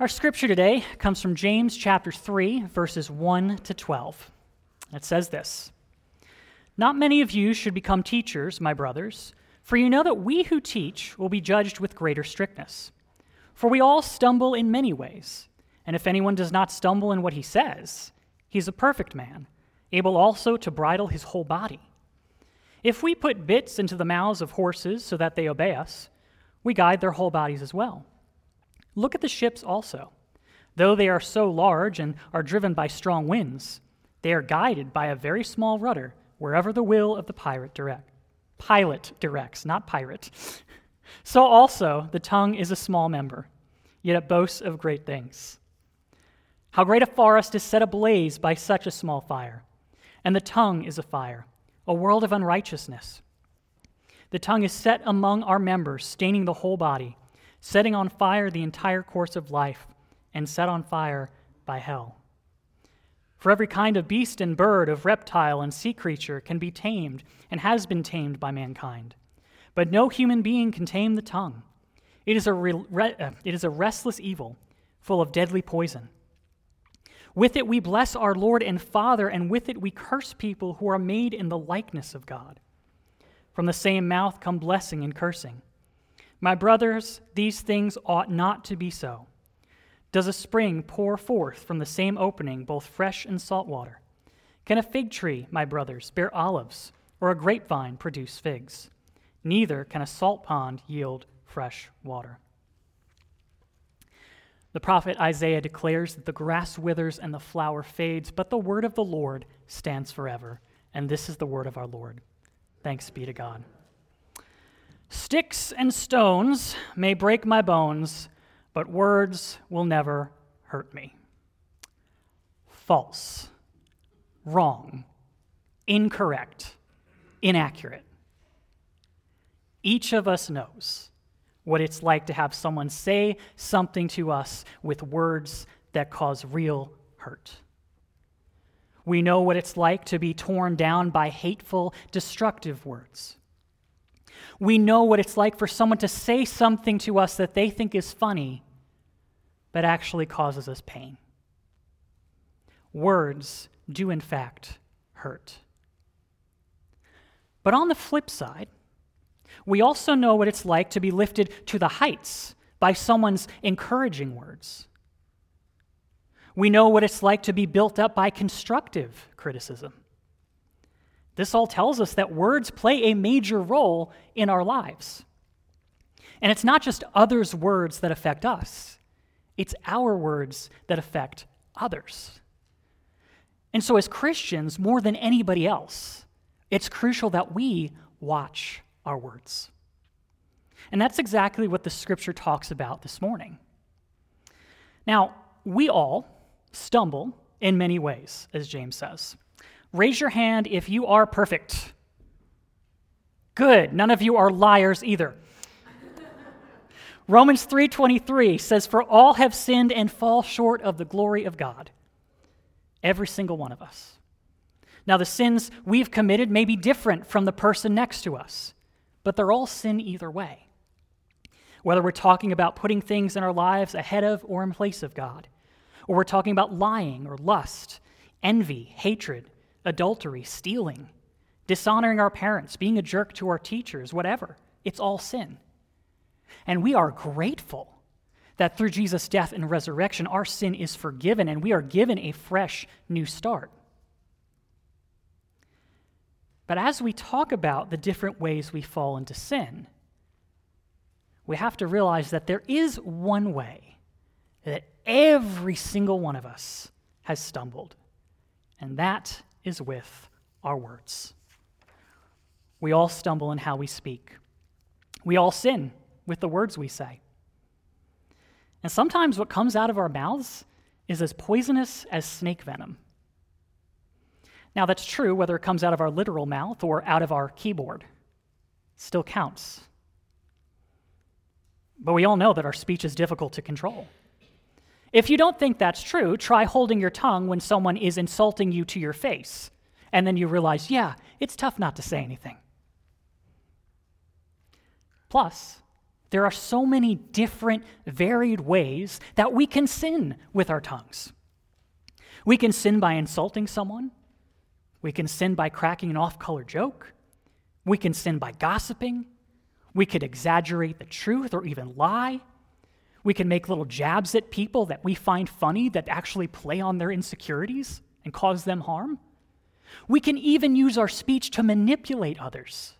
Our scripture today comes from James chapter 3, verses 1 to 12. It says this Not many of you should become teachers, my brothers, for you know that we who teach will be judged with greater strictness. For we all stumble in many ways, and if anyone does not stumble in what he says, he is a perfect man, able also to bridle his whole body. If we put bits into the mouths of horses so that they obey us, we guide their whole bodies as well. Look at the ships also. Though they are so large and are driven by strong winds, they are guided by a very small rudder wherever the will of the pirate direct. Pilot directs, not pirate. so also the tongue is a small member, yet it boasts of great things. How great a forest is set ablaze by such a small fire, and the tongue is a fire, a world of unrighteousness. The tongue is set among our members, staining the whole body setting on fire the entire course of life, and set on fire by hell. For every kind of beast and bird, of reptile and sea creature can be tamed and has been tamed by mankind. But no human being can tame the tongue. It is a, re- re- uh, it is a restless evil, full of deadly poison. With it we bless our Lord and Father, and with it we curse people who are made in the likeness of God. From the same mouth come blessing and cursing. My brothers, these things ought not to be so. Does a spring pour forth from the same opening both fresh and salt water? Can a fig tree, my brothers, bear olives, or a grapevine produce figs? Neither can a salt pond yield fresh water. The prophet Isaiah declares that the grass withers and the flower fades, but the word of the Lord stands forever. And this is the word of our Lord. Thanks be to God. Sticks and stones may break my bones, but words will never hurt me. False, wrong, incorrect, inaccurate. Each of us knows what it's like to have someone say something to us with words that cause real hurt. We know what it's like to be torn down by hateful, destructive words. We know what it's like for someone to say something to us that they think is funny, but actually causes us pain. Words do, in fact, hurt. But on the flip side, we also know what it's like to be lifted to the heights by someone's encouraging words. We know what it's like to be built up by constructive criticism. This all tells us that words play a major role in our lives. And it's not just others' words that affect us, it's our words that affect others. And so, as Christians, more than anybody else, it's crucial that we watch our words. And that's exactly what the scripture talks about this morning. Now, we all stumble in many ways, as James says. Raise your hand if you are perfect. Good. None of you are liars either. Romans 3:23 says for all have sinned and fall short of the glory of God. Every single one of us. Now the sins we've committed may be different from the person next to us, but they're all sin either way. Whether we're talking about putting things in our lives ahead of or in place of God, or we're talking about lying or lust, envy, hatred, adultery, stealing, dishonoring our parents, being a jerk to our teachers, whatever. It's all sin. And we are grateful that through Jesus' death and resurrection, our sin is forgiven and we are given a fresh new start. But as we talk about the different ways we fall into sin, we have to realize that there is one way that every single one of us has stumbled, and that is with our words. We all stumble in how we speak. We all sin with the words we say. And sometimes what comes out of our mouths is as poisonous as snake venom. Now, that's true whether it comes out of our literal mouth or out of our keyboard. It still counts. But we all know that our speech is difficult to control. If you don't think that's true, try holding your tongue when someone is insulting you to your face. And then you realize, yeah, it's tough not to say anything. Plus, There are so many different, varied ways that we can sin with our tongues. We can sin by insulting someone. We can sin by cracking an off color joke. We can sin by gossiping. We could exaggerate the truth or even lie. We can make little jabs at people that we find funny that actually play on their insecurities and cause them harm. We can even use our speech to manipulate others.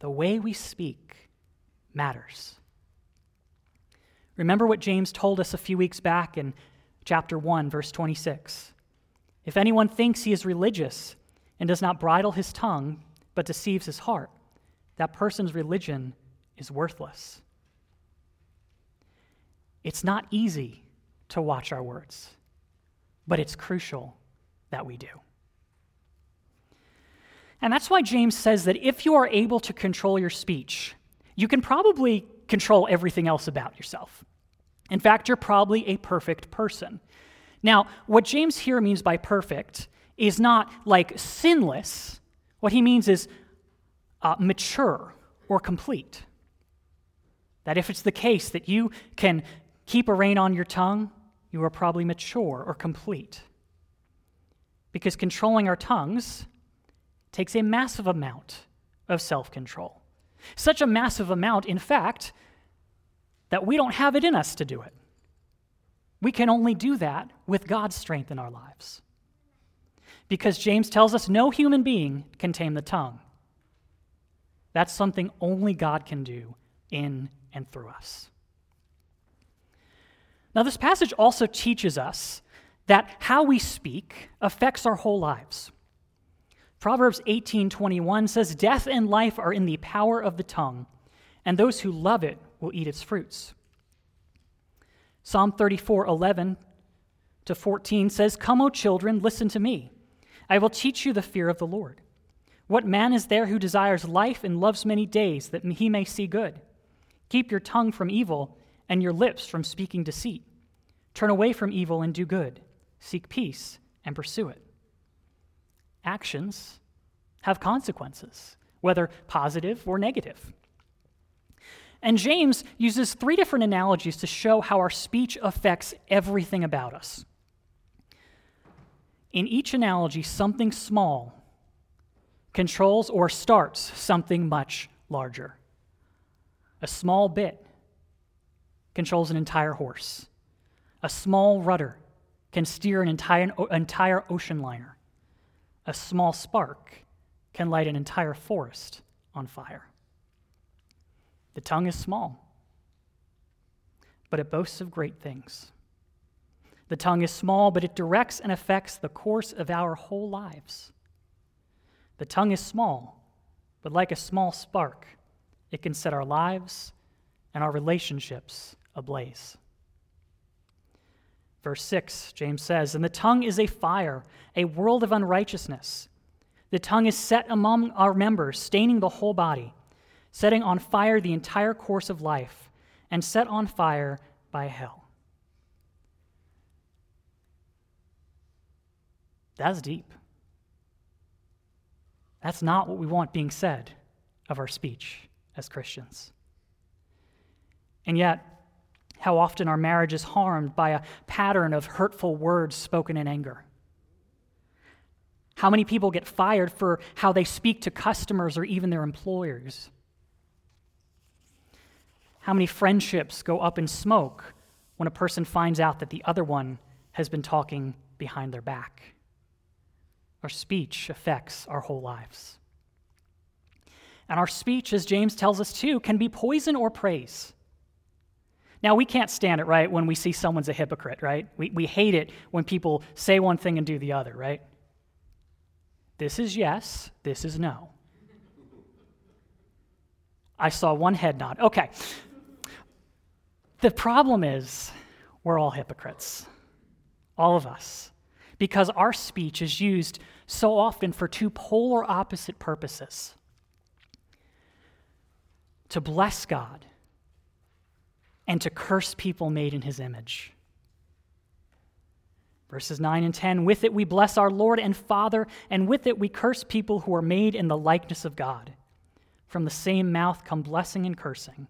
The way we speak matters. Remember what James told us a few weeks back in chapter 1, verse 26. If anyone thinks he is religious and does not bridle his tongue, but deceives his heart, that person's religion is worthless. It's not easy to watch our words, but it's crucial that we do. And that's why James says that if you are able to control your speech, you can probably control everything else about yourself. In fact, you're probably a perfect person. Now, what James here means by perfect is not like sinless. What he means is uh, mature or complete. That if it's the case that you can keep a rein on your tongue, you are probably mature or complete. Because controlling our tongues takes a massive amount of self control. Such a massive amount, in fact, that we don't have it in us to do it. We can only do that with God's strength in our lives. Because James tells us no human being can tame the tongue. That's something only God can do in and through us. Now, this passage also teaches us that how we speak affects our whole lives. Proverbs 18:21 says death and life are in the power of the tongue, and those who love it will eat its fruits. Psalm 34:11 to 14 says, Come, O children, listen to me. I will teach you the fear of the Lord. What man is there who desires life and loves many days that he may see good? Keep your tongue from evil and your lips from speaking deceit. Turn away from evil and do good. Seek peace and pursue it. Actions have consequences, whether positive or negative. And James uses three different analogies to show how our speech affects everything about us. In each analogy, something small controls or starts something much larger. A small bit controls an entire horse. A small rudder can steer an entire, entire ocean liner. A small spark can light an entire forest on fire. The tongue is small, but it boasts of great things. The tongue is small, but it directs and affects the course of our whole lives. The tongue is small, but like a small spark, it can set our lives and our relationships ablaze. Verse 6, James says, And the tongue is a fire, a world of unrighteousness. The tongue is set among our members, staining the whole body setting on fire the entire course of life, and set on fire by hell. That's deep. That's not what we want being said of our speech as Christians. And yet, how often our marriage is harmed by a pattern of hurtful words spoken in anger. How many people get fired for how they speak to customers or even their employers? How many friendships go up in smoke when a person finds out that the other one has been talking behind their back? Our speech affects our whole lives. And our speech, as James tells us too, can be poison or praise. Now, we can't stand it, right, when we see someone's a hypocrite, right? We, we hate it when people say one thing and do the other, right? This is yes, this is no. I saw one head nod. Okay, the problem is, we're all hypocrites, all of us, because our speech is used so often for two polar opposite purposes to bless God and to curse people made in his image. Verses 9 and 10 With it we bless our Lord and Father, and with it we curse people who are made in the likeness of God. From the same mouth come blessing and cursing.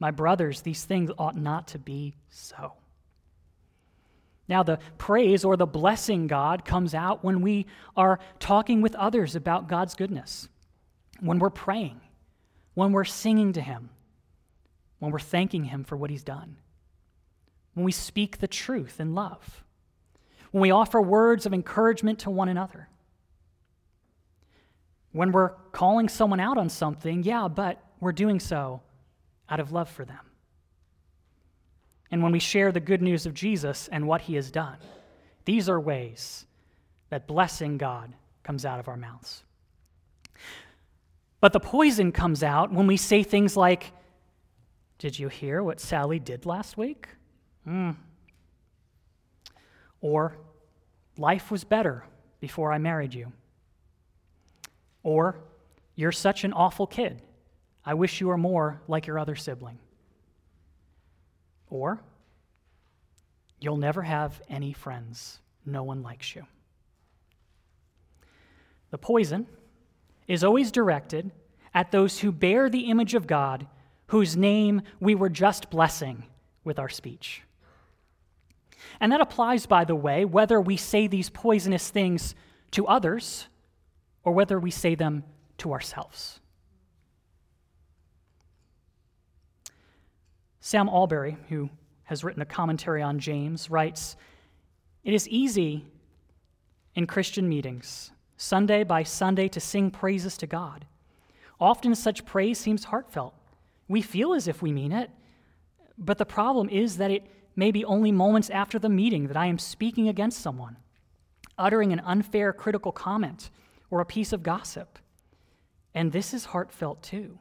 My brothers, these things ought not to be so. Now, the praise or the blessing God comes out when we are talking with others about God's goodness, when we're praying, when we're singing to Him, when we're thanking Him for what He's done, when we speak the truth in love, when we offer words of encouragement to one another, when we're calling someone out on something, yeah, but we're doing so out of love for them and when we share the good news of Jesus and what he has done. These are ways that blessing God comes out of our mouths. But the poison comes out when we say things like, Did you hear what Sally did last week? Mm. Or, Life was better before I married you. Or, You're such an awful kid. I wish you were more like your other sibling. Or, you'll never have any friends. No one likes you. The poison is always directed at those who bear the image of God, whose name we were just blessing with our speech. And that applies, by the way, whether we say these poisonous things to others or whether we say them to ourselves. Sam Allberry, who has written a commentary on James, writes It is easy in Christian meetings, Sunday by Sunday, to sing praises to God. Often such praise seems heartfelt. We feel as if we mean it, but the problem is that it may be only moments after the meeting that I am speaking against someone, uttering an unfair critical comment or a piece of gossip. And this is heartfelt too.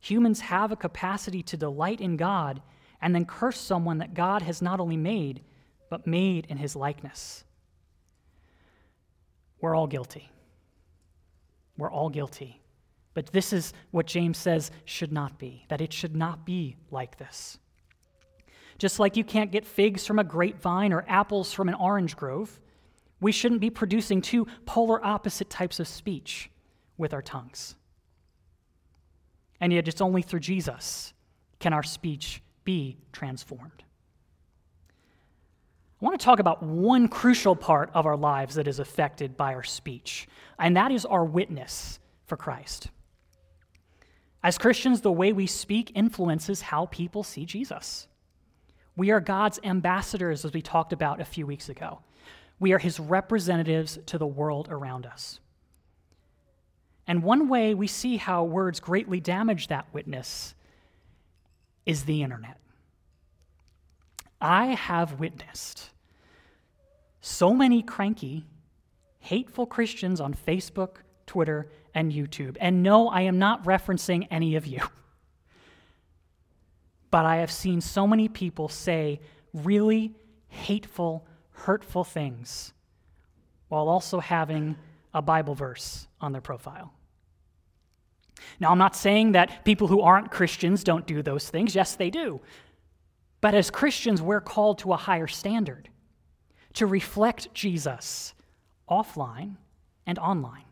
Humans have a capacity to delight in God and then curse someone that God has not only made, but made in his likeness. We're all guilty. We're all guilty. But this is what James says should not be, that it should not be like this. Just like you can't get figs from a grapevine or apples from an orange grove, we shouldn't be producing two polar opposite types of speech with our tongues. And yet, it's only through Jesus can our speech be transformed. I want to talk about one crucial part of our lives that is affected by our speech, and that is our witness for Christ. As Christians, the way we speak influences how people see Jesus. We are God's ambassadors, as we talked about a few weeks ago. We are his representatives to the world around us. And one way we see how words greatly damage that witness is the internet. I have witnessed so many cranky, hateful Christians on Facebook, Twitter, and YouTube. And no, I am not referencing any of you. But I have seen so many people say really hateful, hurtful things while also having a Bible verse on their profile. Now, I'm not saying that people who aren't Christians don't do those things. Yes, they do. But as Christians, we're called to a higher standard to reflect Jesus offline and online.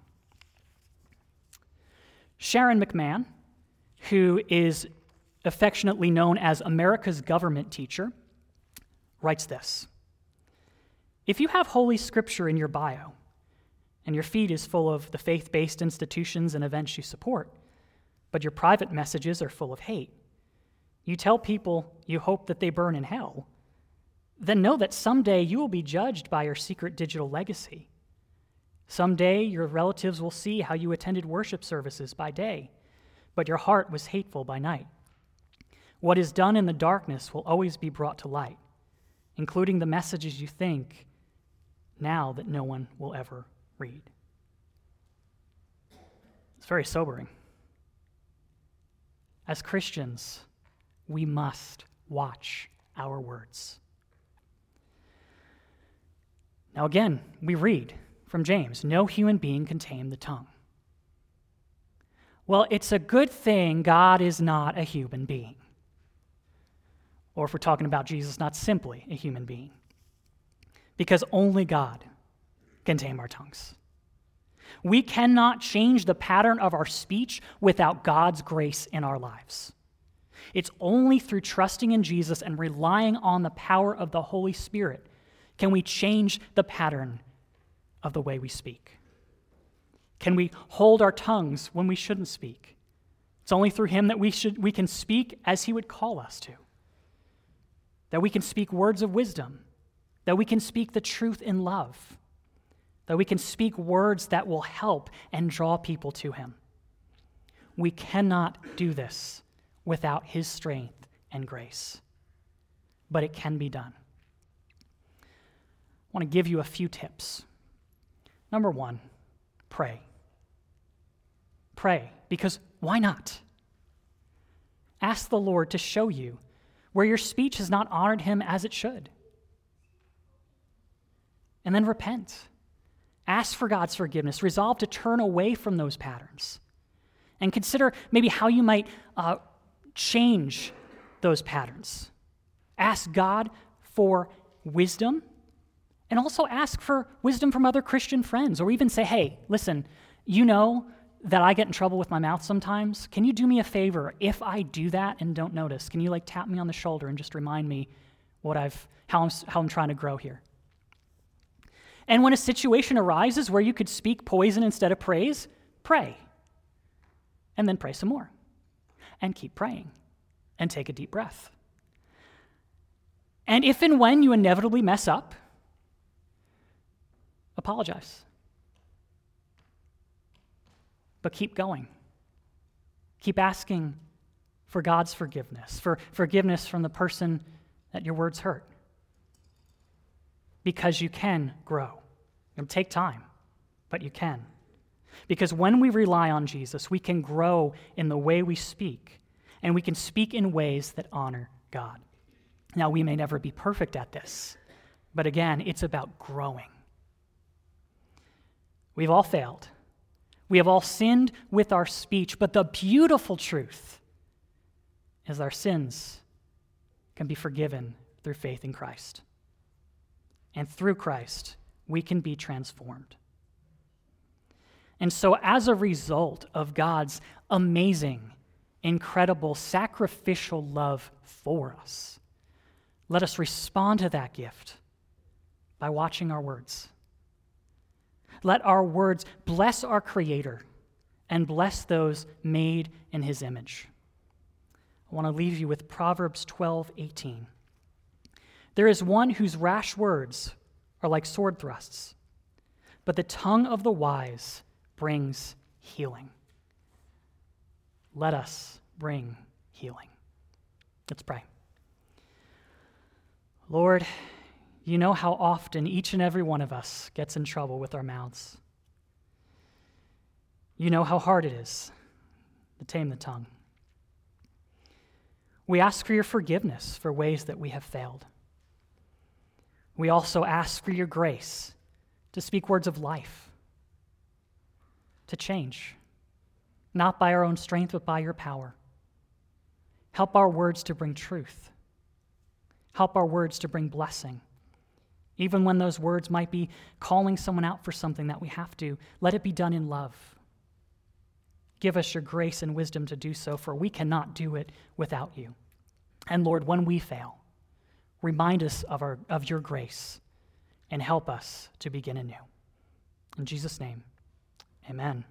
Sharon McMahon, who is affectionately known as America's government teacher, writes this If you have Holy Scripture in your bio, and your feed is full of the faith based institutions and events you support, but your private messages are full of hate. You tell people you hope that they burn in hell, then know that someday you will be judged by your secret digital legacy. Someday your relatives will see how you attended worship services by day, but your heart was hateful by night. What is done in the darkness will always be brought to light, including the messages you think now that no one will ever read. It's very sobering. As Christians, we must watch our words. Now, again, we read from James no human being can tame the tongue. Well, it's a good thing God is not a human being. Or if we're talking about Jesus, not simply a human being. Because only God can tame our tongues. We cannot change the pattern of our speech without God's grace in our lives. It's only through trusting in Jesus and relying on the power of the Holy Spirit can we change the pattern of the way we speak. Can we hold our tongues when we shouldn't speak? It's only through Him that we, should, we can speak as He would call us to, that we can speak words of wisdom, that we can speak the truth in love, that we can speak words that will help and draw people to Him. We cannot do this without His strength and grace, but it can be done. I want to give you a few tips. Number one, pray. Pray, because why not? Ask the Lord to show you where your speech has not honored Him as it should. And then repent. Ask for God's forgiveness. Resolve to turn away from those patterns. And consider maybe how you might uh, change those patterns. Ask God for wisdom and also ask for wisdom from other Christian friends or even say, hey, listen, you know that I get in trouble with my mouth sometimes. Can you do me a favor if I do that and don't notice? Can you like tap me on the shoulder and just remind me what I've how I'm how I'm trying to grow here? And when a situation arises where you could speak poison instead of praise, pray. And then pray some more. And keep praying. And take a deep breath. And if and when you inevitably mess up, apologize. But keep going. Keep asking for God's forgiveness, for forgiveness from the person that your words hurt. Because you can grow. It'll take time, but you can. Because when we rely on Jesus, we can grow in the way we speak, and we can speak in ways that honor God. Now, we may never be perfect at this, but again, it's about growing. We've all failed. We have all sinned with our speech, but the beautiful truth is our sins can be forgiven through faith in Christ. And through Christ, we can be transformed. And so, as a result of God's amazing, incredible, sacrificial love for us, let us respond to that gift by watching our words let our words bless our Creator and bless those made in His image. I want to leave you with Proverbs 12 18. There is one whose rash words are like sword thrusts, but the tongue of the wise brings healing. Let us bring healing. Let's pray. Lord, you know how often each and every one of us gets in trouble with our mouths. You know how hard it is to tame the tongue. We ask for your forgiveness for ways that we have failed. We also ask for your grace to speak words of life, to change, not by our own strength, but by your power. Help our words to bring truth. Help our words to bring blessing. Even when those words might be calling someone out for something that we have to, let it be done in love. Give us your grace and wisdom to do so, for we cannot do it without you. And Lord, when we fail, remind us of, our, of your grace and help us to begin anew. In Jesus' name, amen.